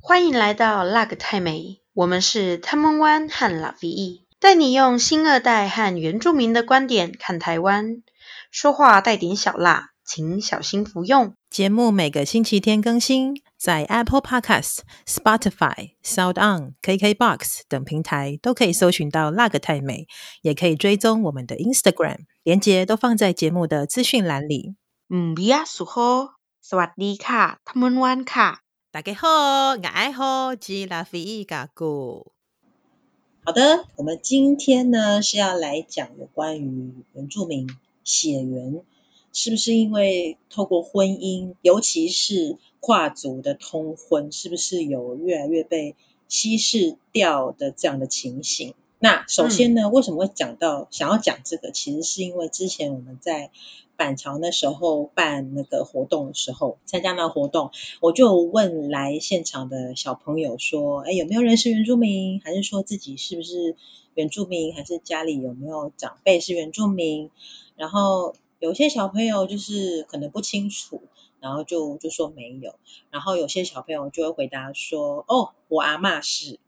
欢迎来到辣个泰美，我们是 Taiwan One 和 Lavie，带你用新二代和原住民的观点看台湾，说话带点小辣，请小心服用。节目每个星期天更新，在 Apple Podcast、Spotify、Sound On、KKBox 等平台都可以搜寻到辣个泰美，也可以追踪我们的 Instagram，连结都放在节目的资讯栏里。嗯，比亚苏吼，สวัสดีค่ะทัมวันค่ะ， 大家好，我爱好吉拉菲伊嘎古。好的，我们今天呢是要来讲有关于原住民血缘，是不是因为透过婚姻，尤其是跨族的通婚，是不是有越来越被稀释掉的这样的情形？那首先呢，嗯、为什么会讲到想要讲这个？其实是因为之前我们在板桥那时候办那个活动的时候，参加那个活动，我就问来现场的小朋友说：“哎，有没有认识原住民？还是说自己是不是原住民？还是家里有没有长辈是原住民？”然后有些小朋友就是可能不清楚，然后就就说没有。然后有些小朋友就会回答说：“哦，我阿妈是。”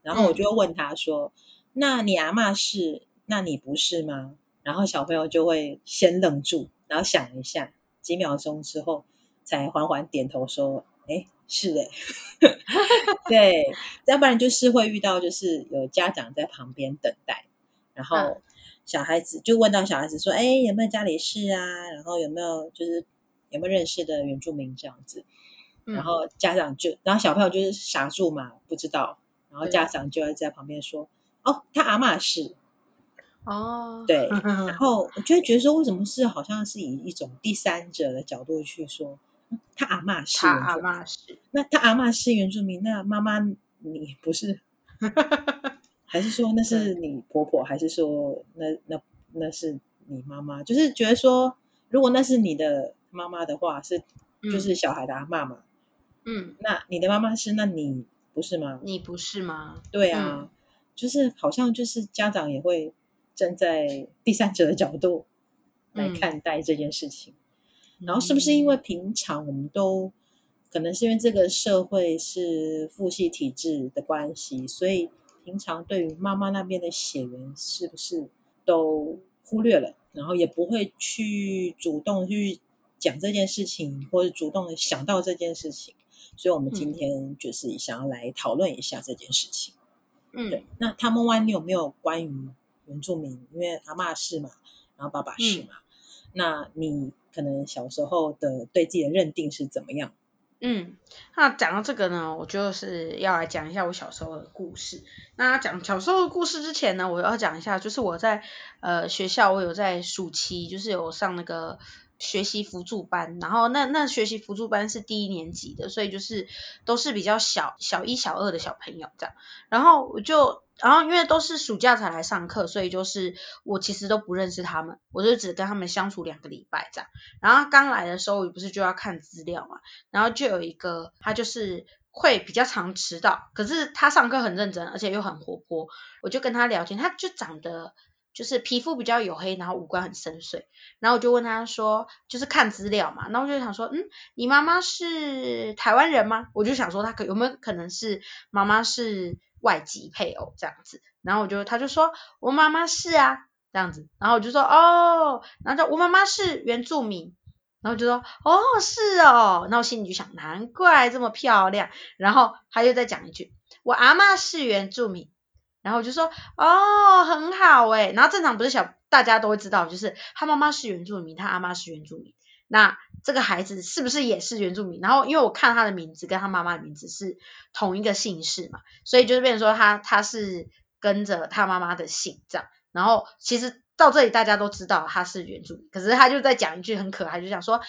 然后我就会问他说。嗯那你阿妈是，那你不是吗？然后小朋友就会先愣住，然后想一下，几秒钟之后才缓缓点头说：“哎，是哎。”对，要不然就是会遇到，就是有家长在旁边等待，然后小孩子就问到小孩子说：“哎，有没有家里事啊？然后有没有就是有没有认识的原住民这样子？”然后家长就，然后小朋友就是傻住嘛，不知道，然后家长就会在旁边说。哦，他阿嬷是，哦，对，然后我就会觉得说，为什么是好像是以一种第三者的角度去说，他阿嬷是，他阿嬷是，那他阿嬷是原住民，那妈妈你不是，还是说那是你婆婆，还是说那那那是你妈妈？就是觉得说，如果那是你的妈妈的话，是就是小孩的阿妈嘛，嗯，那你的妈妈是，那你不是吗？你不是吗？对啊。嗯就是好像就是家长也会站在第三者的角度来看待这件事情，嗯、然后是不是因为平常我们都可能是因为这个社会是父系体制的关系，所以平常对于妈妈那边的血缘是不是都忽略了，然后也不会去主动去讲这件事情，或者主动的想到这件事情，所以我们今天就是想要来讨论一下这件事情。嗯，对，那他们湾你有没有关于原住民？因为阿嬷是嘛，然后爸爸是嘛，嗯、那你可能小时候的对自己的认定是怎么样？嗯，那讲到这个呢，我就是要来讲一下我小时候的故事。那讲小时候的故事之前呢，我要讲一下，就是我在呃学校，我有在暑期，就是有上那个。学习辅助班，然后那那学习辅助班是低年级的，所以就是都是比较小小一小二的小朋友这样。然后我就，然后因为都是暑假才来上课，所以就是我其实都不认识他们，我就只跟他们相处两个礼拜这样。然后刚来的时候，我不是就要看资料嘛，然后就有一个他就是会比较常迟到，可是他上课很认真，而且又很活泼，我就跟他聊天，他就长得。就是皮肤比较黝黑，然后五官很深邃，然后我就问他说，就是看资料嘛，然后我就想说，嗯，你妈妈是台湾人吗？我就想说他可有没有可能是妈妈是外籍配偶这样子，然后我就他就说我妈妈是啊这样子，然后我就说哦，然后就我妈妈是原住民，然后就说哦是哦，然后心里就想难怪这么漂亮，然后他又再讲一句我阿嬷是原住民。然后就说哦，很好诶。然后正常不是小大家都会知道，就是他妈妈是原住民，他阿妈是原住民。那这个孩子是不是也是原住民？然后因为我看他的名字跟他妈妈的名字是同一个姓氏嘛，所以就是变成说他他是跟着他妈妈的姓这样。然后其实到这里大家都知道他是原住民，可是他就在讲一句很可爱，就讲说，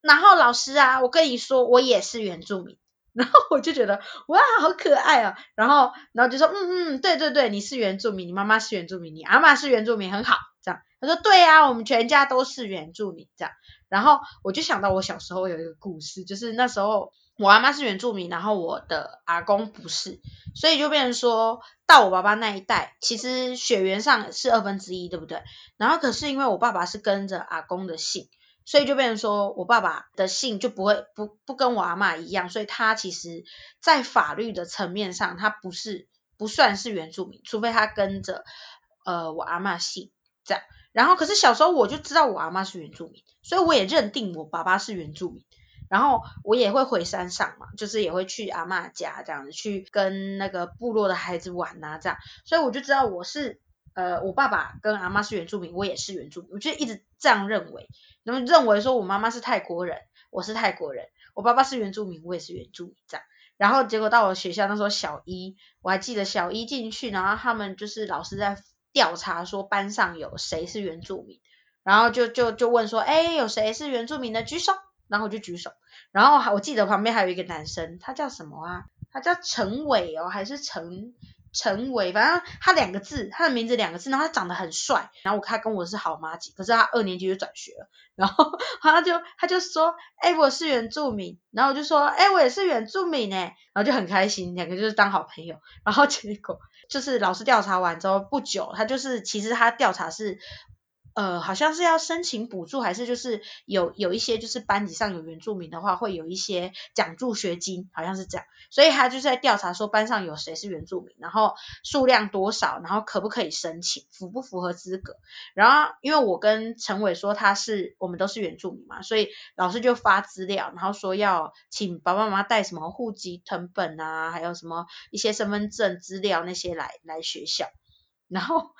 然后老师啊，我跟你说，我也是原住民。然后我就觉得哇，好可爱啊！然后，然后就说嗯嗯，对对对，你是原住民，你妈妈是原住民，你阿嬷是原住民，很好。这样，他说对啊，我们全家都是原住民。这样，然后我就想到我小时候有一个故事，就是那时候我阿妈是原住民，然后我的阿公不是，所以就变成说到我爸爸那一代，其实血缘上是二分之一，对不对？然后可是因为我爸爸是跟着阿公的姓，所以就变成说我爸爸的姓就不会不不跟我阿嬷一样，所以他其实在法律的层面上，他不是不算是原住民，除非他跟着呃我阿嬷姓这样。然后可是小时候我就知道我阿嬷是原住民，所以我也认定我爸爸是原住民。然后我也会回山上嘛，就是也会去阿嬷家这样子，去跟那个部落的孩子玩啊这样。所以我就知道我是呃我爸爸跟阿妈是原住民，我也是原住民，我就一直这样认为。那么认为说我妈妈是泰国人，我是泰国人，我爸爸是原住民，我也是原住民这样。然后结果到了学校那时候小一，我还记得小一进去，然后他们就是老师在调查说班上有谁是原住民，然后就就就问说，哎，有谁是原住民的举手，然后我就举手，然后我记得旁边还有一个男生，他叫什么啊？他叫陈伟哦，还是陈？陈伟，反正他两个字，他的名字两个字，然后他长得很帅，然后我他跟我是好妈子，可是他二年级就转学了，然后 他就他就说，哎，我是原住民，然后我就说，哎，我也是原住民哎，然后就很开心，两个就是当好朋友，然后结果就是老师调查完之后不久，他就是其实他调查是。呃，好像是要申请补助，还是就是有有一些就是班级上有原住民的话，会有一些奖助学金，好像是这样。所以他就是在调查说班上有谁是原住民，然后数量多少，然后可不可以申请，符不符合资格。然后因为我跟陈伟说他是我们都是原住民嘛，所以老师就发资料，然后说要请爸爸妈妈带什么户籍成本啊，还有什么一些身份证资料那些来来学校，然后。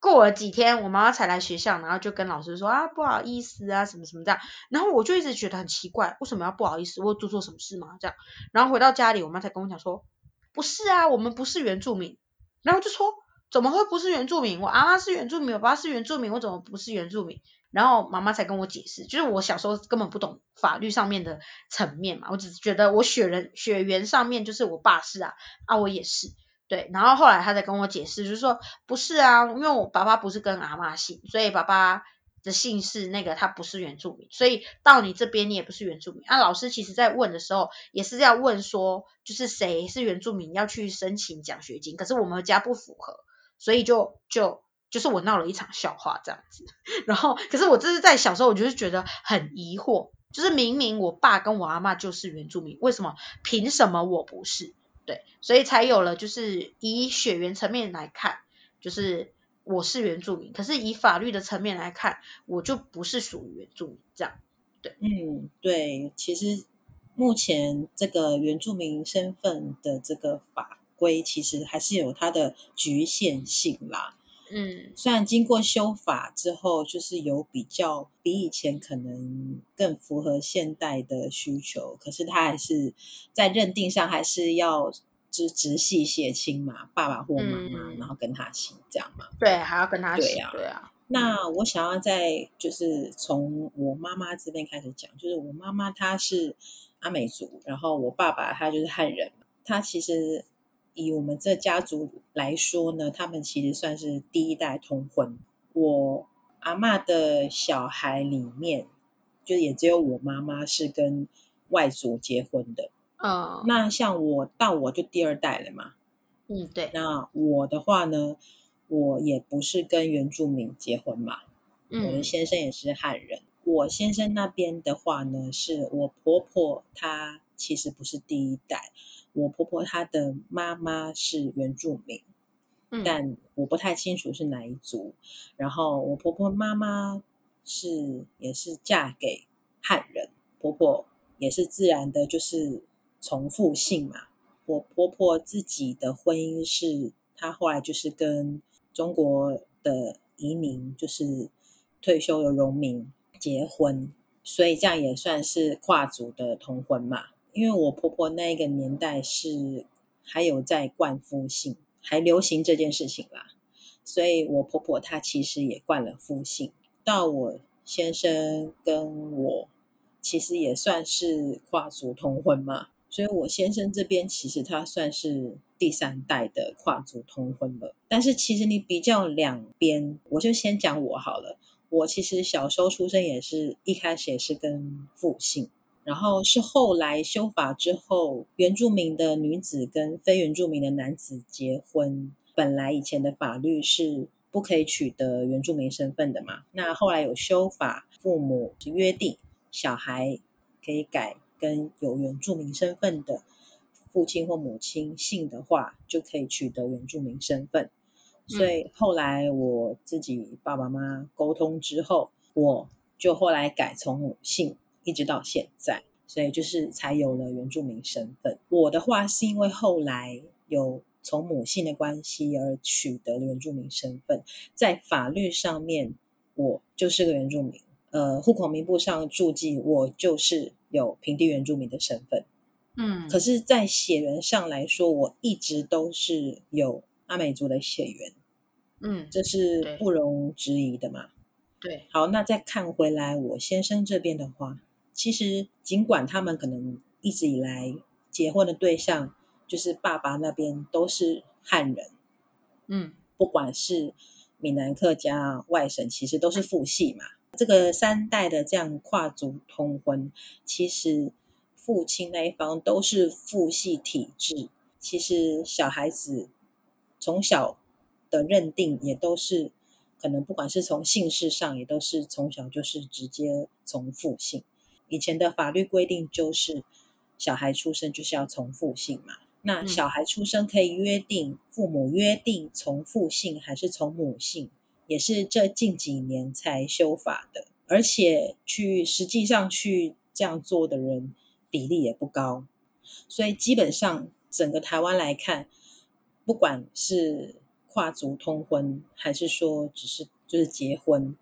过了几天，我妈妈才来学校，然后就跟老师说啊，不好意思啊，什么什么这样。然后我就一直觉得很奇怪，为什么要不好意思？我做错什么事吗？这样。然后回到家里，我妈才跟我讲说，不是啊，我们不是原住民。然后就说，怎么会不是原住民？我阿妈是原住民，我爸是原住民，我怎么不是原住民？然后妈妈才跟我解释，就是我小时候根本不懂法律上面的层面嘛，我只是觉得我血人血缘上面就是我爸是啊，啊我也是。对，然后后来他才跟我解释，就是说不是啊，因为我爸爸不是跟阿嬷姓，所以爸爸的姓氏那个他不是原住民，所以到你这边你也不是原住民。啊，老师其实在问的时候也是要问说，就是谁是原住民要去申请奖学金，可是我们家不符合，所以就就就是我闹了一场笑话这样子。然后，可是我这是在小时候，我就是觉得很疑惑，就是明明我爸跟我阿嬷就是原住民，为什么凭什么我不是？对，所以才有了，就是以血缘层面来看，就是我是原住民，可是以法律的层面来看，我就不是属于原住民这样。对，嗯，对，其实目前这个原住民身份的这个法规，其实还是有它的局限性啦。嗯，虽然经过修法之后，就是有比较比以前可能更符合现代的需求，可是他还是在认定上还是要直直系血亲嘛，爸爸或妈妈，嗯、然后跟他姓这样嘛。对，还要跟他姓。对啊，对啊。那我想要在就是从我妈妈这边开始讲，就是我妈妈她是阿美族，然后我爸爸他就是汉人，他其实。以我们这家族来说呢，他们其实算是第一代通婚。我阿妈的小孩里面，就也只有我妈妈是跟外族结婚的。嗯，那像我到我就第二代了嘛。嗯，对。那我的话呢，我也不是跟原住民结婚嘛。嗯。我的先生也是汉人。我先生那边的话呢，是我婆婆她其实不是第一代。我婆婆她的妈妈是原住民，嗯，但我不太清楚是哪一族。然后我婆婆妈妈是也是嫁给汉人，婆婆也是自然的，就是重复性嘛。我婆婆自己的婚姻是，她后来就是跟中国的移民，就是退休的农民结婚，所以这样也算是跨族的通婚嘛。因为我婆婆那个年代是还有在冠夫姓，还流行这件事情啦，所以我婆婆她其实也冠了夫姓。到我先生跟我其实也算是跨族通婚嘛，所以我先生这边其实他算是第三代的跨族通婚了。但是其实你比较两边，我就先讲我好了。我其实小时候出生也是一开始也是跟父姓。然后是后来修法之后，原住民的女子跟非原住民的男子结婚，本来以前的法律是不可以取得原住民身份的嘛。那后来有修法，父母约定小孩可以改跟有原住民身份的父亲或母亲姓的话，就可以取得原住民身份。所以后来我自己爸爸妈妈沟通之后，我就后来改从母姓，一直到现在，所以就是才有了原住民身份。我的话是因为后来有从母姓的关系而取得了原住民身份，在法律上面我就是个原住民，呃，户口名簿上注记我就是有平地原住民的身份。嗯，可是，在血缘上来说，我一直都是有阿美族的血缘。嗯，这是不容置疑的嘛。对，好，那再看回来，我先生这边的话，其实尽管他们可能一直以来结婚的对象就是爸爸那边都是汉人，嗯，不管是闽南客家、外省，其实都是父系嘛。这个三代的这样跨族通婚，其实父亲那一方都是父系体制，其实小孩子从小。的认定也都是可能，不管是从姓氏上，也都是从小就是直接从父姓。以前的法律规定就是小孩出生就是要从父姓嘛。那小孩出生可以约定父母约定从父姓还是从母姓，也是这近几年才修法的，而且去实际上去这样做的人比例也不高，所以基本上整个台湾来看，不管是跨族通婚，还是说只是就是结婚？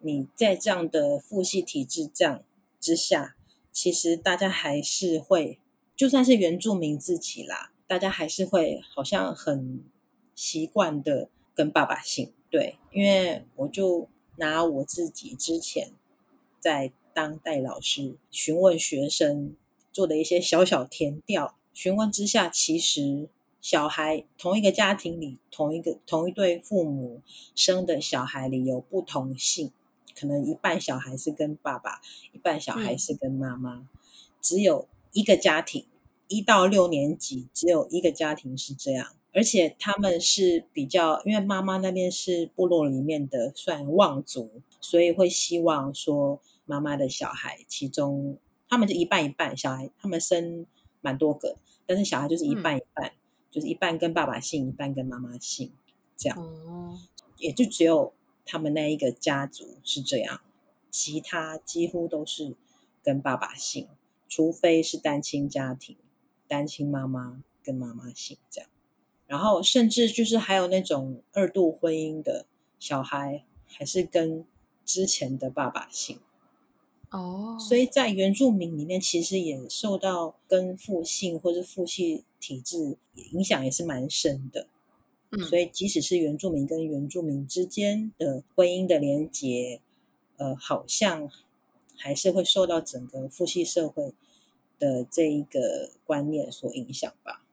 你在这样的父系体制这样之下，其实大家还是会，就算是原住民自己啦，大家还是会好像很习惯的跟爸爸姓。对，因为我就拿我自己之前在当代老师询问学生做的一些小小填调，询问之下，其实。小孩同一个家庭里，同一个同一对父母生的小孩里有不同姓，可能一半小孩是跟爸爸，一半小孩是跟妈妈。嗯、只有一个家庭，一到六年级只有一个家庭是这样，而且他们是比较，因为妈妈那边是部落里面的算望族，所以会希望说妈妈的小孩，其中他们就一半一半小孩，他们生蛮多个，但是小孩就是一半一半。嗯就是一半跟爸爸姓，一半跟妈妈姓，这样，哦，也就只有他们那一个家族是这样，其他几乎都是跟爸爸姓，除非是单亲家庭，单亲妈妈跟妈妈姓这样，然后甚至就是还有那种二度婚姻的小孩，还是跟之前的爸爸姓。哦，所以在原住民里面，其实也受到跟父姓或者父系体制影响也是蛮深的。嗯，所以即使是原住民跟原住民之间的婚姻的连结，呃，好像还是会受到整个父系社会的这一个观念所影响吧。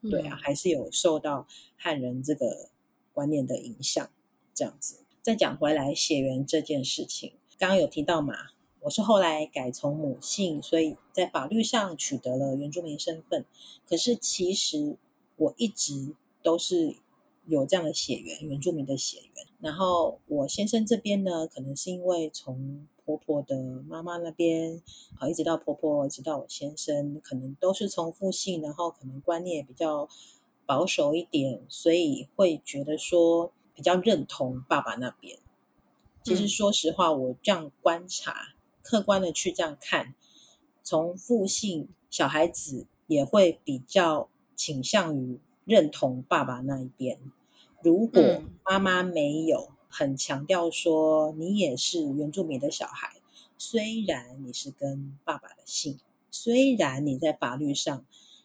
嗯，对啊，还是有受到汉人这个观念的影响。这样子，再讲回来血缘这件事情，刚刚有提到嘛。我是后来改从母姓，所以在法律上取得了原住民身份。可是其实我一直都是有这样的血缘，原住民的血缘。然后我先生这边呢，可能是因为从婆婆的妈妈那边啊，一直到婆婆，一直到我先生，可能都是从父姓，然后可能观念比较保守一点，所以会觉得说比较认同爸爸那边。其实说实话，我这样观察。客观的去这样看，从父姓小孩子也会比较倾向于认同爸爸那一边。如果妈妈没有很强调说你也是原住民的小孩，虽然你是跟爸爸的姓，虽然你在法律上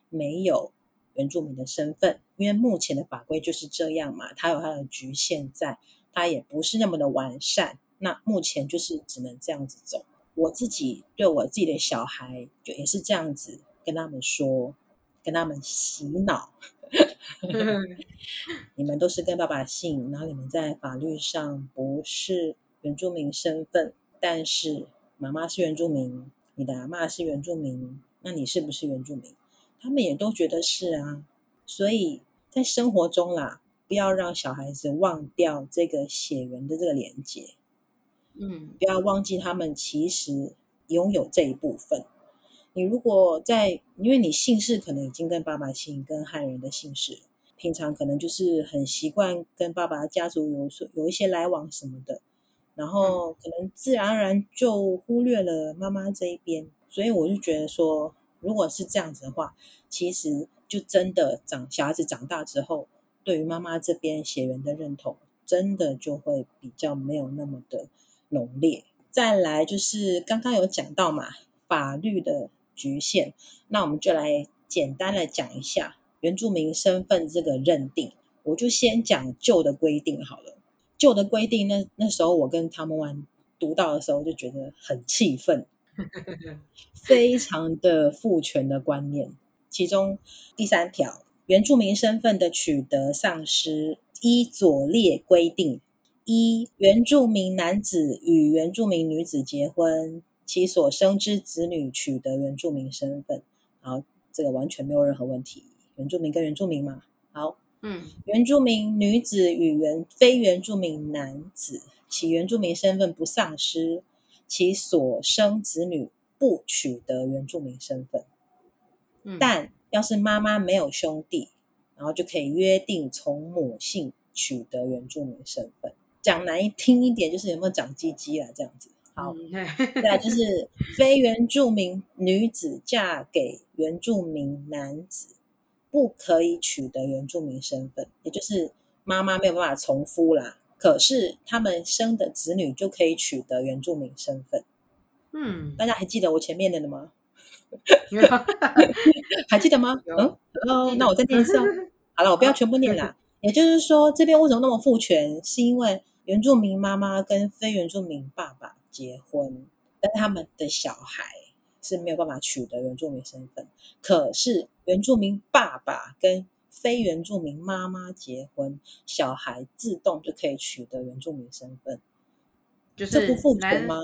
没有原住民的身份，因为目前的法规就是这样嘛，它有它的局限在，它也不是那么的完善。那目前就是只能这样子走。我自己对我自己的小孩，就也是这样子跟他们说，跟他们洗脑。你们都是跟爸爸姓，然后你们在法律上不是原住民身份，但是妈妈是原住民，你的阿妈是原住民，那你是不是原住民？他们也都觉得是啊。所以在生活中啦，不要让小孩子忘掉这个血缘的这个连接。嗯，不要忘记他们其实拥有这一部分。你如果在，因为你姓氏可能已经跟爸爸姓，跟汉人的姓氏，平常可能就是很习惯跟爸爸家族有有一些来往什么的，然后可能自然而然就忽略了妈妈这一边。所以我就觉得说，如果是这样子的话，其实就真的长小孩子长大之后，对于妈妈这边血缘的认同，真的就会比较没有那么的浓烈。再来就是刚刚有讲到嘛，法律的局限，那我们就来简单的讲一下原住民身份这个认定。我就先讲旧的规定好了。旧的规定，那那时候我跟他们玩读到的时候，就觉得很气愤，非常的父权的观念。其中第三条，原住民身份的取得丧失，依左列规定。一、原住民男子与原住民女子结婚，其所生之子女取得原住民身份，好，这个完全没有任何问题。原住民跟原住民嘛，好，嗯，原住民女子与原非原住民男子，其原住民身份不丧失，其所生子女不取得原住民身份。嗯，但要是妈妈没有兄弟，然后就可以约定从母姓取得原住民身份。讲难听一点，就是有没有长鸡鸡啊？这样子。好，再来就是 非原住民女子嫁给原住民男子，不可以取得原住民身份，也就是妈妈没有办法从夫啦。可是他们生的子女就可以取得原住民身份。嗯，大家还记得我前面的吗？还记得吗？嗯，哦，那我再念一次哦。好了，我不要全部念啦。也就是说，这边为什么那么父权？是因为原住民妈妈跟非原住民爸爸结婚，但他们的小孩是没有办法取得原住民身份。可是原住民爸爸跟非原住民妈妈结婚，小孩自动就可以取得原住民身份。就是这不父权吗？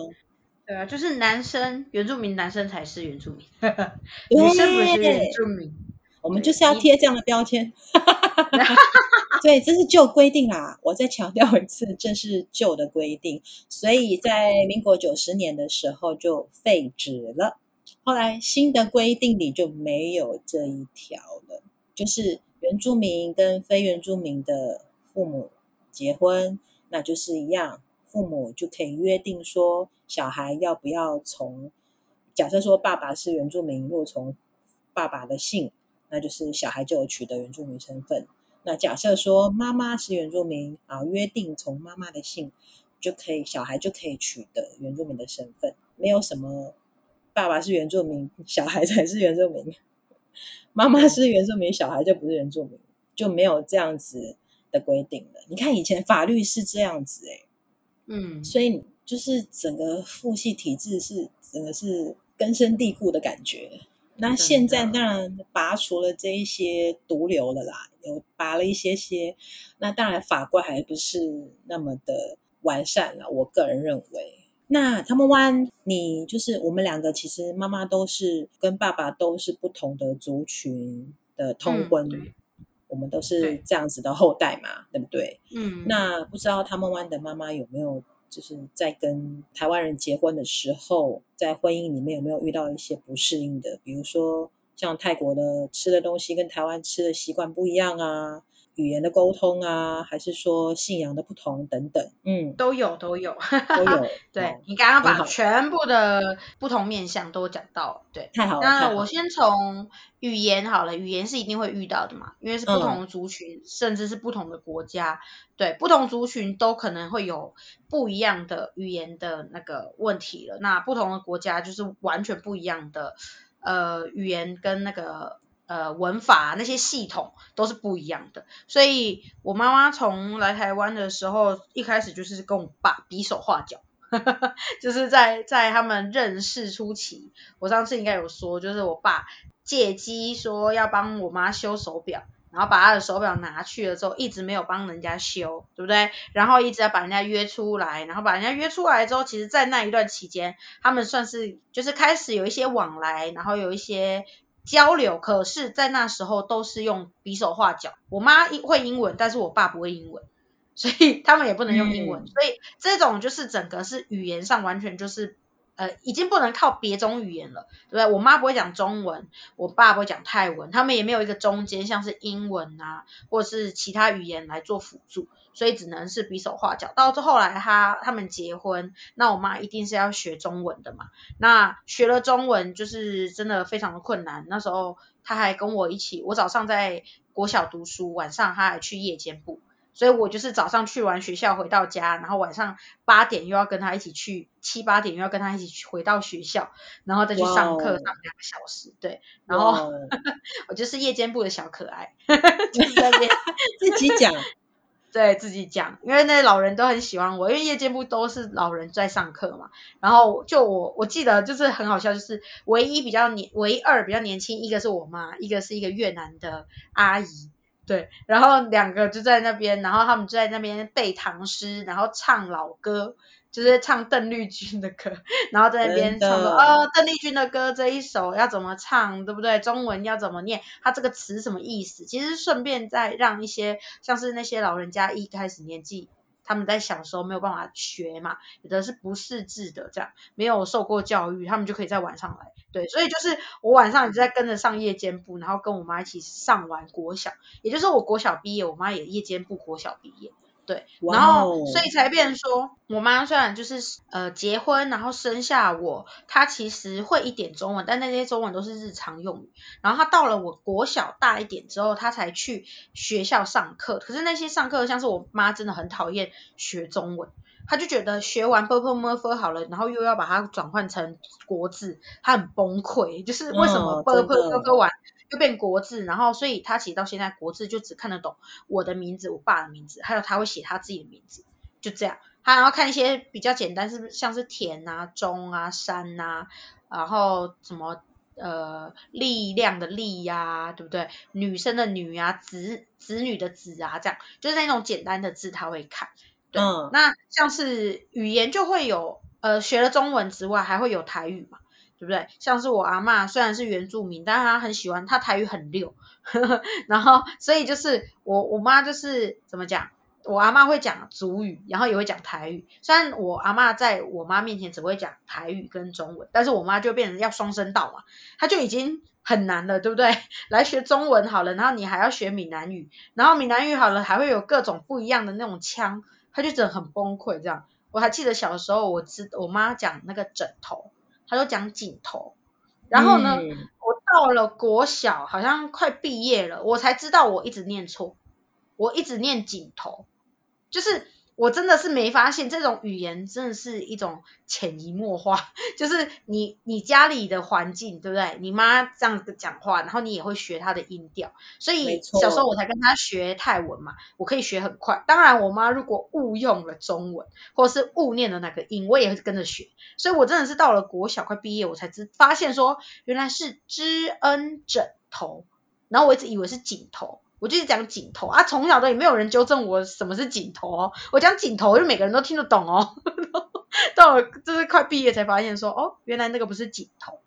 对啊，就是男生原住民男生才是原住民，女生不是原住民。我们就是要贴这样的标签。对，这是旧规定啦。我再强调一次，这是旧的规定，所以在民国九十年的时候就废止了。后来新的规定里就没有这一条了，就是原住民跟非原住民的父母结婚，那就是一样，父母就可以约定说，小孩要不要从，假设说爸爸是原住民，若从爸爸的姓，那就是小孩就有取得原住民身份。那假设说妈妈是原住民啊，约定从妈妈的姓就可以，小孩就可以取得原住民的身份，没有什么爸爸是原住民，小孩才是原住民，妈妈是原住民，小孩就不是原住民，就没有这样子的规定了。你看以前法律是这样子哎，嗯，所以就是整个父系体制是整个是根深蒂固的感觉。那现在当然拔除了这一些毒瘤了啦，有拔了一些些。那当然法规还不是那么的完善了，我个人认为。那他们湾，你就是我们两个，其实妈妈都是跟爸爸都是不同的族群的通婚，嗯、我们都是这样子的后代嘛，对，对不对？嗯。那不知道他们湾的妈妈有没有？就是在跟台湾人结婚的时候，在婚姻里面有没有遇到一些不适应的？比如说像泰国的吃的东西跟台湾吃的习惯不一样啊。语言的沟通啊，还是说信仰的不同等等，嗯，都有都有都有。对、哦、你刚刚把全部的不同面向都讲到了，对，太好了。那我先从语言好了，语言是一定会遇到的嘛，因为是不同的族群，嗯、甚至是不同的国家，对，不同族群都可能会有不一样的语言的那个问题了。那不同的国家就是完全不一样的呃语言跟那个。呃，文法那些系统都是不一样的，所以我妈妈从来台湾的时候，一开始就是跟我爸比手画脚，就是在在他们认识初期，我上次应该有说，就是我爸借机说要帮我妈修手表，然后把他的手表拿去了之后，一直没有帮人家修，对不对？然后一直要把人家约出来，然后把人家约出来之后，其实，在那一段期间，他们算是就是开始有一些往来，然后有一些。交流，可是，在那时候都是用比手画脚。我妈会英文，但是我爸不会英文，所以他们也不能用英文。嗯、所以这种就是整个是语言上完全就是。呃，已经不能靠别种语言了，对不对？我妈不会讲中文，我爸不会讲泰文，他们也没有一个中间，像是英文啊，或者是其他语言来做辅助，所以只能是比手画脚。到最后来他他们结婚，那我妈一定是要学中文的嘛。那学了中文就是真的非常的困难。那时候他还跟我一起，我早上在国小读书，晚上他还去夜间部。所以我就是早上去完学校回到家，然后晚上八点又要跟他一起去，七八点又要跟他一起去回到学校，然后再去上课上两个小时，对，然后 我就是夜间部的小可爱，就是在那边自己讲，对，自己讲，因为那些老人都很喜欢我，因为夜间部都是老人在上课嘛，然后就我我记得就是很好笑，就是唯一比较年，唯二比较年轻，一个是我妈，一个是一个越南的阿姨。对，然后两个就在那边，然后他们就在那边背唐诗，然后唱老歌，就是唱邓丽君的歌，然后在那边唱说，哦，邓丽君的歌这一首要怎么唱，对不对？中文要怎么念？它这个词什么意思？其实顺便再让一些像是那些老人家一开始年纪。他们在小时候没有办法学嘛，有的是不识字的，这样没有受过教育，他们就可以在晚上来。对，所以就是我晚上一直在跟着上夜间部，然后跟我妈一起上完国小，也就是我国小毕业，我妈也夜间部国小毕业。对，然后，所以才变说我妈虽然就是呃结婚，然后生下我，她其实会一点中文，但那些中文都是日常用语。然后她到了我国小大一点之后，她才去学校上课，可是那些上课像是我妈真的很讨厌学中文，她就觉得学完 purple m u r p h 好了，然后又要把它转换成国字，她很崩溃，就是为什么 purple Murphy？就变国字，然后所以他其实到现在国字就只看得懂我的名字、我爸的名字，还有他会写他自己的名字，就这样。他然后看一些比较简单，是不是像是田啊、中啊、山啊，然后什么呃力量的力呀、啊，对不对？女生的女啊，子子女的子啊，这样就是那种简单的字他会看。对，嗯，那像是语言就会有呃学了中文之外，还会有台语嘛。对不对？像是我阿嬷虽然是原住民，但是她很喜欢，她台语很溜，然后所以就是我我妈就是怎么讲，我阿嬷会讲族语，然后也会讲台语。虽然我阿嬷在我妈面前只会讲台语跟中文，但是我妈就变成要双声道嘛，她就已经很难了，对不对？来学中文好了，然后你还要学闽南语，然后闽南语好了还会有各种不一样的那种腔，她就真的很崩溃这样。我还记得小时候，我知我妈讲那个枕头。她都讲枕头，然后呢，嗯、我到了国小，好像快毕业了，我才知道我一直念错，我一直念枕头，就是。我真的是没发现，这种语言真的是一种潜移默化，就是你你家里的环境，对不对？你妈这样子讲话，然后你也会学她的音调，所以小时候我才跟她学泰文嘛，我可以学很快。当然，我妈如果误用了中文，或是误念了那个音，我也会跟着学。所以我真的是到了国小快毕业，我才知发现说原来是知恩枕头，然后我一直以为是枕头。我就是讲枕头啊，从小都也没有人纠正我什么是枕头哦。我讲枕头，就每个人都听得懂哦。到了就是快毕业才发现说，哦，原来那个不是枕头。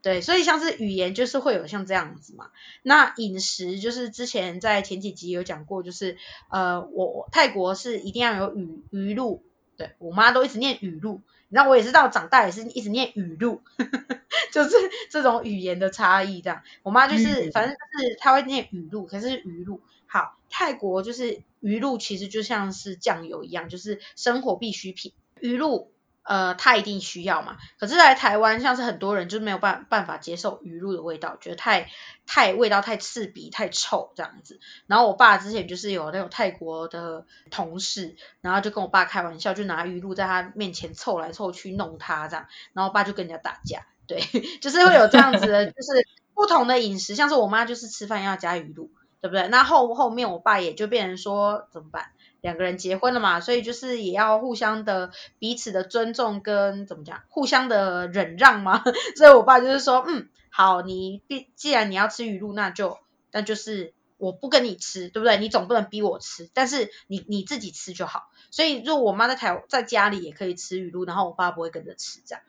对，所以像是语言就是会有像这样子嘛。那饮食就是之前在前几集有讲过，就是呃，我泰国是一定要有鱼鱼露，对我妈都一直念语录。然后我也知道长大也是一直念语录，就是这种语言的差异这样。我妈就是反正就是她会念语录，可是语录好，泰国就是语录其实就像是酱油一样，就是生活必需品。语录。呃，他一定需要嘛？可是来台湾，像是很多人就没有办办法接受鱼露的味道，觉得太太味道太刺鼻、太臭这样子。然后我爸之前就是有那种泰国的同事，然后就跟我爸开玩笑，就拿鱼露在他面前凑来凑去弄他这样，然后我爸就跟人家打架，对，就是会有这样子的，就是不同的饮食，像是我妈就是吃饭要加鱼露，对不对？那后后面我爸也就变成说怎么办？两个人结婚了嘛，所以就是也要互相的彼此的尊重跟怎么讲，互相的忍让嘛。所以我爸就是说，嗯，好，你必既然你要吃鱼露，那就那就是我不跟你吃，对不对？你总不能逼我吃，但是你你自己吃就好。所以如果我妈在台在家里也可以吃鱼露，然后我爸不会跟着吃这样，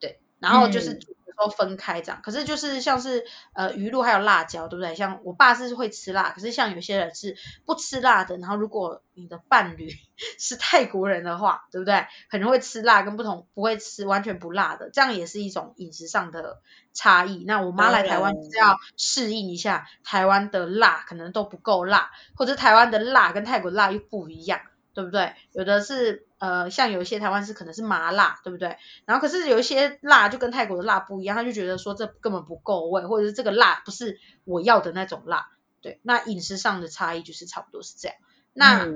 对，然后就是候分开这样。可是就是像是呃鱼露还有辣椒，对不对？像我爸是会吃辣，可是像有些人是不吃辣的。然后如果你的伴侣 是泰国人的话，对不对？可能会吃辣，跟不同不会吃完全不辣的，这样也是一种饮食上的差异。那我妈来台湾是要适应一下台湾的辣，可能都不够辣，或者台湾的辣跟泰国辣又不一样。对不对？有的是呃，像有一些台湾是可能是麻辣，对不对？然后可是有一些辣就跟泰国的辣不一样，他就觉得说这根本不够味，或者是这个辣不是我要的那种辣。对，那饮食上的差异就是差不多是这样。那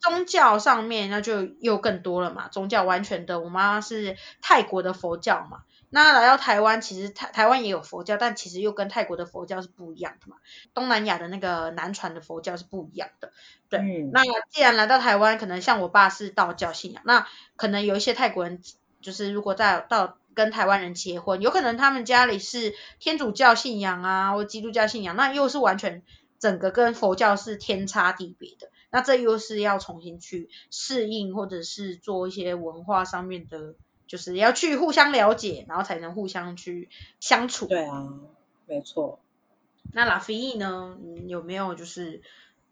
宗教上面那就又更多了嘛，宗教完全的，我妈妈是泰国的佛教嘛。那来到台湾，其实台台湾也有佛教，但其实又跟泰国的佛教是不一样的嘛。东南亚的那个南传的佛教是不一样的。对，嗯、那既然来到台湾，可能像我爸是道教信仰，那可能有一些泰国人，就是如果在到跟台湾人结婚，有可能他们家里是天主教信仰啊，或基督教信仰，那又是完全整个跟佛教是天差地别的。那这又是要重新去适应，或者是做一些文化上面的。就是要去互相了解，然后才能互相去相处。对啊，没错。那拉菲义呢？有没有就是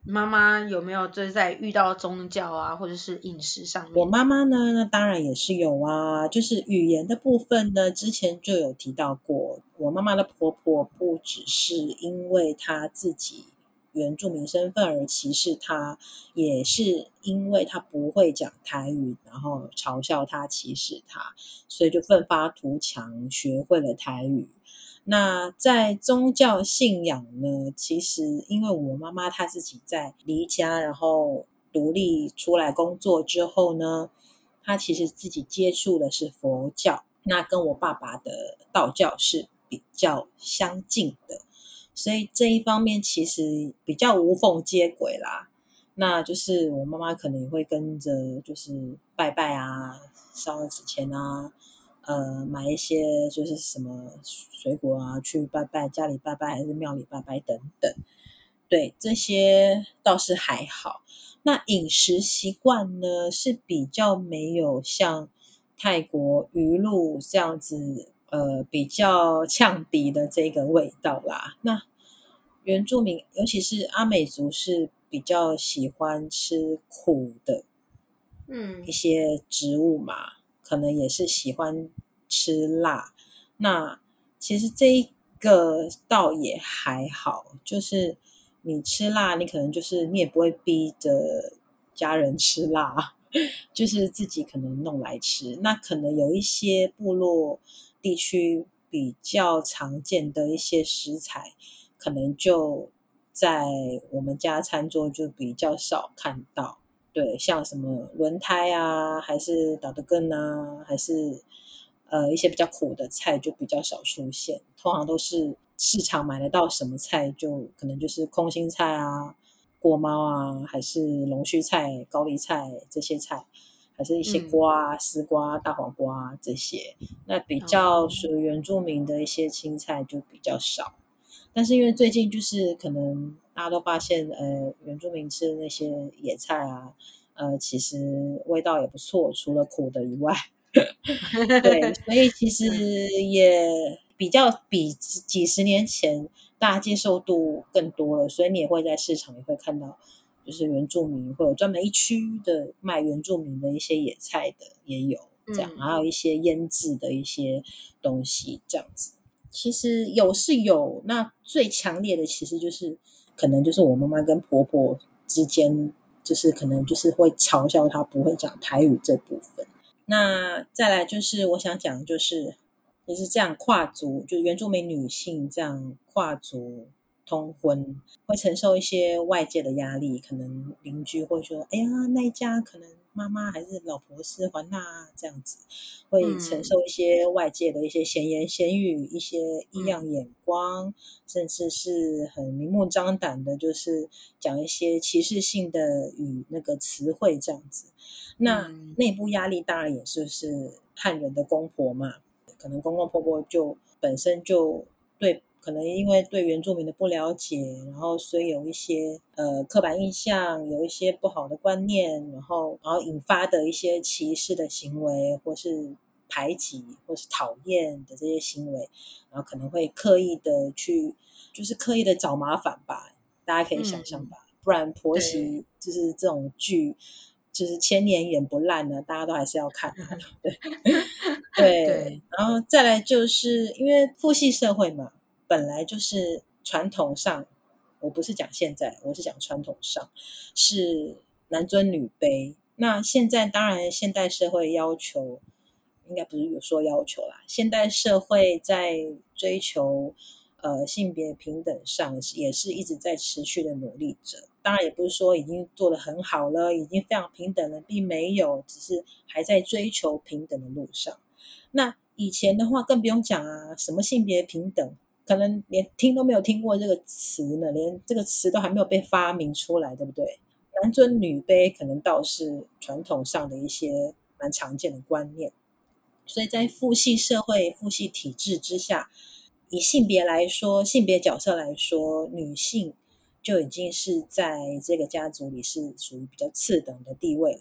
妈妈有没有就是在遇到宗教啊，或者是饮食上面？我妈妈呢，那当然也是有啊。就是语言的部分呢，之前就有提到过。我妈妈的婆婆不只是因为她自己。原住民身份而歧视他，也是因为他不会讲台语，然后嘲笑他、歧视他，所以就奋发图强，学会了台语。那在宗教信仰呢？其实因为我妈妈她自己在离家，然后独立出来工作之后呢，她其实自己接触的是佛教，那跟我爸爸的道教是比较相近的。所以这一方面其实比较无缝接轨啦，那就是我妈妈可能也会跟着就是拜拜啊，烧纸钱啊，呃，买一些就是什么水果啊去拜拜，家里拜拜还是庙里拜拜等等，对，这些倒是还好。那饮食习惯呢是比较没有像泰国鱼露这样子。呃，比较呛鼻的这个味道啦。那原住民，尤其是阿美族，是比较喜欢吃苦的，嗯，一些植物嘛，嗯、可能也是喜欢吃辣。那其实这一个倒也还好，就是你吃辣，你可能就是你也不会逼着家人吃辣，就是自己可能弄来吃。那可能有一些部落。地区比较常见的一些食材，可能就在我们家餐桌就比较少看到。对，像什么轮胎啊，还是倒的根啊，还是呃一些比较苦的菜就比较少出现。通常都是市场买得到什么菜，就可能就是空心菜啊、锅猫啊，还是龙须菜、高丽菜这些菜。还是一些瓜、丝瓜、大黄瓜这些，那比较属于原住民的一些青菜就比较少。但是因为最近就是可能大家都发现，呃，原住民吃的那些野菜啊，呃，其实味道也不错，除了苦的以外，对，所以其实 也比较比几十年前大家接受度更多了，所以你也会在市场也会看到。就是原住民会有专门一区的卖原住民的一些野菜的也有这样，嗯、还有一些腌制的一些东西这样子。其实有是有，那最强烈的其实就是可能就是我妈妈跟婆婆之间，就是可能就是会嘲笑她不会讲台语这部分。那再来就是我想讲就是也是这样跨族，就原住民女性这样跨族。通婚会承受一些外界的压力，可能邻居会说：“哎呀，那一家可能妈妈还是老婆是还那这样子，会承受一些外界的一些闲言闲语，一些异样眼光，嗯、甚至是很明目张胆的，就是讲一些歧视性的语那个词汇这样子。那内部压力当然也是是汉人的公婆嘛，可能公公婆婆就本身就对。”可能因为对原住民的不了解，然后所以有一些呃刻板印象，有一些不好的观念，然后然后引发的一些歧视的行为，或是排挤或是讨厌的这些行为，然后可能会刻意的去，就是刻意的找麻烦吧，大家可以想象吧，嗯、不然婆媳就是这种剧，就是千年演不烂呢，大家都还是要看 对，对，然后再来就是因为父系社会嘛，本来就是传统上，我不是讲现在，我是讲传统上是男尊女卑。那现在当然，现代社会要求，应该不是有说要求啦。现代社会在追求呃性别平等上，也是一直在持续的努力着。当然，也不是说已经做得很好了，已经非常平等了，并没有，只是还在追求平等的路上。那以前的话，更不用讲啊，什么性别平等，可能连听都没有听过这个词呢，连这个词都还没有被发明出来，对不对？男尊女卑可能倒是传统上的一些蛮常见的观念，所以在父系社会、父系体制之下，以性别来说，性别角色来说，女性就已经是在这个家族里是属于比较次等的地位了，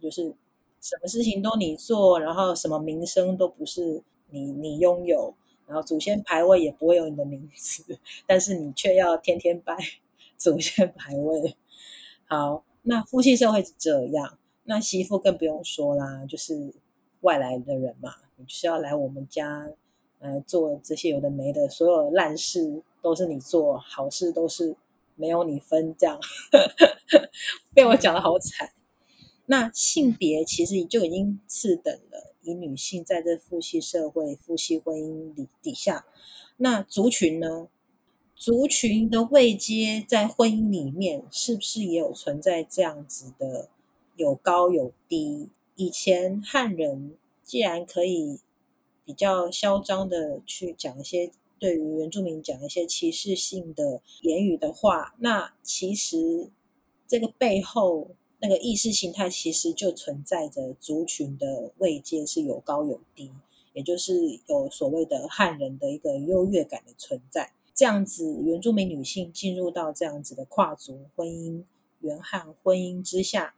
就是什么事情都你做，然后什么名声都不是你你拥有，然后祖先牌位也不会有你的名字，但是你却要天天拜祖先牌位。好，那父系社会是这样，那媳妇更不用说啦，就是外来的人嘛，你就是要来我们家，呃，做这些有的没的，所有烂事都是你做，好事都是没有你分，这样，被我讲得好惨。那性别其实就已经次等了，以女性在这父系社会、父系婚姻里底下，那族群呢？族群的位阶在婚姻里面是不是也有存在这样子的有高有低？以前汉人既然可以比较嚣张的去讲一些对于原住民讲一些歧视性的言语的话，那其实这个背后那个意识形态其实就存在着族群的位阶是有高有低，也就是有所谓的汉人的一个优越感的存在。这样子，原住民女性进入到这样子的跨族婚姻、原汉婚姻之下，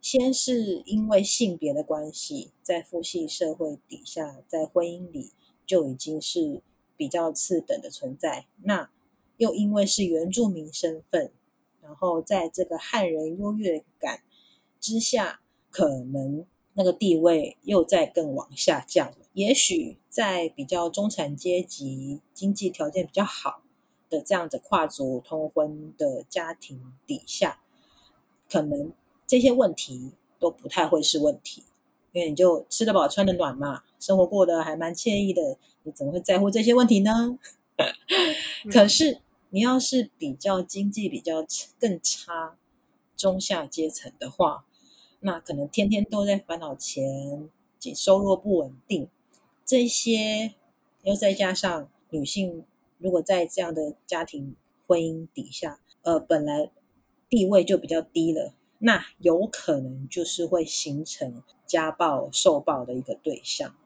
先是因为性别的关系，在父系社会底下，在婚姻里就已经是比较次等的存在。那又因为是原住民身份，然后在这个汉人优越感之下，可能那个地位又在更往下降了。也许在比较中产阶级、经济条件比较好的这样子跨族通婚的家庭底下，可能这些问题都不太会是问题，因为你就吃得饱、穿得暖嘛，生活过得还蛮惬意的，你怎么会在乎这些问题呢？可是你要是比较经济比较更差、中下阶层的话，那可能天天都在烦恼钱，收入不稳定。这些又再加上女性，如果在这样的家庭婚姻底下，呃，本来地位就比较低了，那有可能就是会形成家暴受暴的一个对象，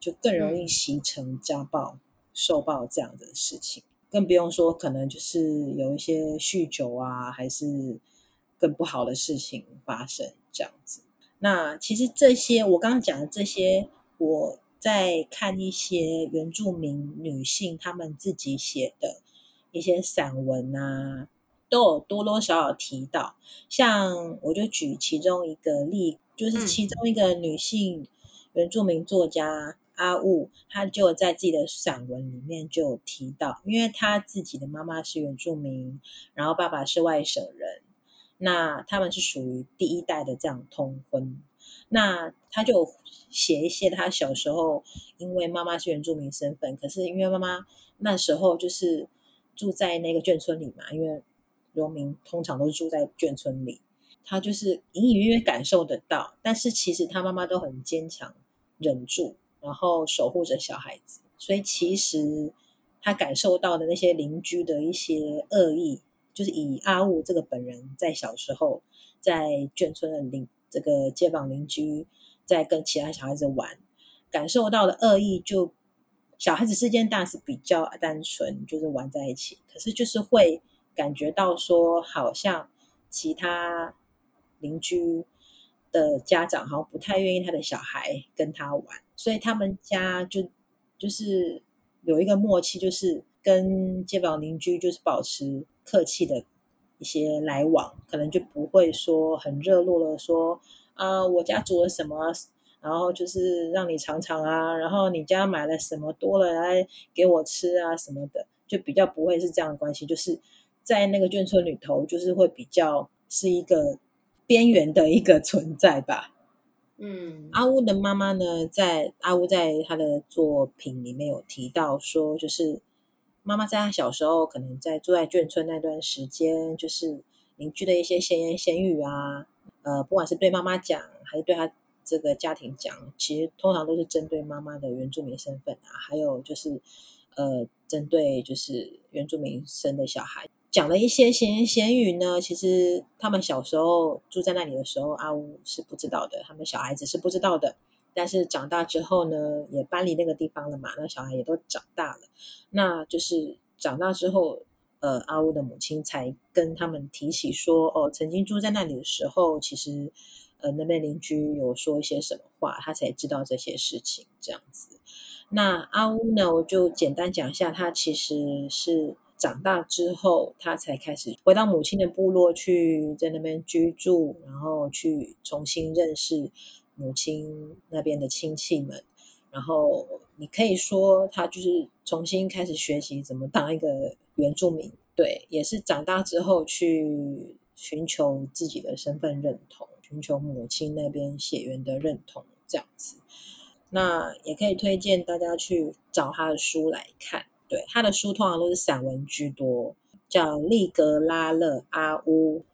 就更容易形成家暴受暴这样的事情。更不用说可能就是有一些酗酒啊，还是更不好的事情发生这样子。那其实这些我刚刚讲的这些，我。在看一些原住民女性她们自己写的一些散文啊，都有多多少少提到。像我就举其中一个例，就是其中一个女性原住民作家阿雾，他就在自己的散文里面就有提到，因为他自己的妈妈是原住民，然后爸爸是外省人，那他们是属于第一代的这样通婚。那他就写一些他小时候，因为妈妈是原住民身份，可是因为妈妈那时候就是住在那个眷村里嘛，因为农民通常都是住在眷村里，他就是隐隐约约感受得到，但是其实他妈妈都很坚强，忍住，然后守护着小孩子，所以其实他感受到的那些邻居的一些恶意，就是以阿雾这个本人在小时候在眷村的邻。这个街坊邻居在跟其他小孩子玩，感受到的恶意就小孩子之间当然是比较单纯，就是玩在一起。可是就是会感觉到说，好像其他邻居的家长好像不太愿意他的小孩跟他玩，所以他们家就就是有一个默契，就是跟街坊邻居就是保持客气的一些来往，可能就不会说很热络的说啊，我家煮了什么，然后就是让你尝尝啊，然后你家买了什么多了来给我吃啊什么的，就比较不会是这样的关系，就是在那个眷村里头，就是会比较是一个边缘的一个存在吧。嗯，阿乌的妈妈呢，在阿乌在他的作品里面有提到说，就是妈妈在他小时候，可能在住在眷村那段时间，就是邻居的一些闲言闲语啊，呃，不管是对妈妈讲，还是对他这个家庭讲，其实通常都是针对妈妈的原住民身份啊，还有就是呃，针对就是原住民生的小孩。讲了一些闲言闲语呢，其实他们小时候住在那里的时候，阿乌是不知道的，他们小孩子是不知道的。但是长大之后呢，也搬离那个地方了嘛，那小孩也都长大了。那就是长大之后，呃，阿乌的母亲才跟他们提起说，哦，曾经住在那里的时候，其实呃那边邻居有说一些什么话，他才知道这些事情这样子。那阿乌呢，我就简单讲一下，他其实是。长大之后，他才开始回到母亲的部落去，在那边居住，然后去重新认识母亲那边的亲戚们。然后你可以说，他就是重新开始学习怎么当一个原住民。对，也是长大之后去寻求自己的身份认同，寻求母亲那边血缘的认同，这样子。那也可以推荐大家去找他的书来看。对，他的书通常都是散文居多，叫利格拉勒阿乌。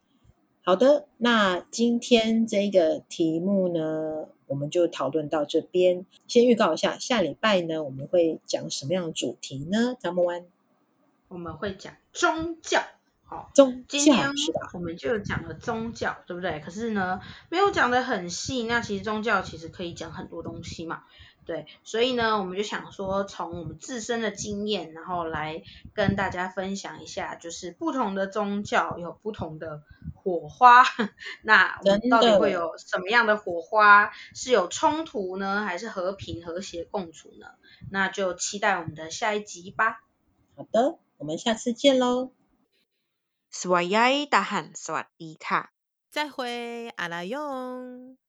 好的，那今天这个题目呢，我们就讨论到这边。先预告一下，下礼拜呢，我们会讲什么样的主题呢？咱们湾，我们会讲宗教。好，宗教，今天我们就讲了宗教，对不对？可是呢，没有讲的很细。那其实宗教其实可以讲很多东西嘛。对，所以呢，我们就想说，从我们自身的经验，然后来跟大家分享一下，就是不同的宗教有不同的火花，那我们到底会有什么样的火花？是有冲突呢，还是和平和谐共处呢？那就期待我们的下一集吧。好的，我们下次见喽。สวัสดี大汉，สวัสดี卡，再会，阿拉勇。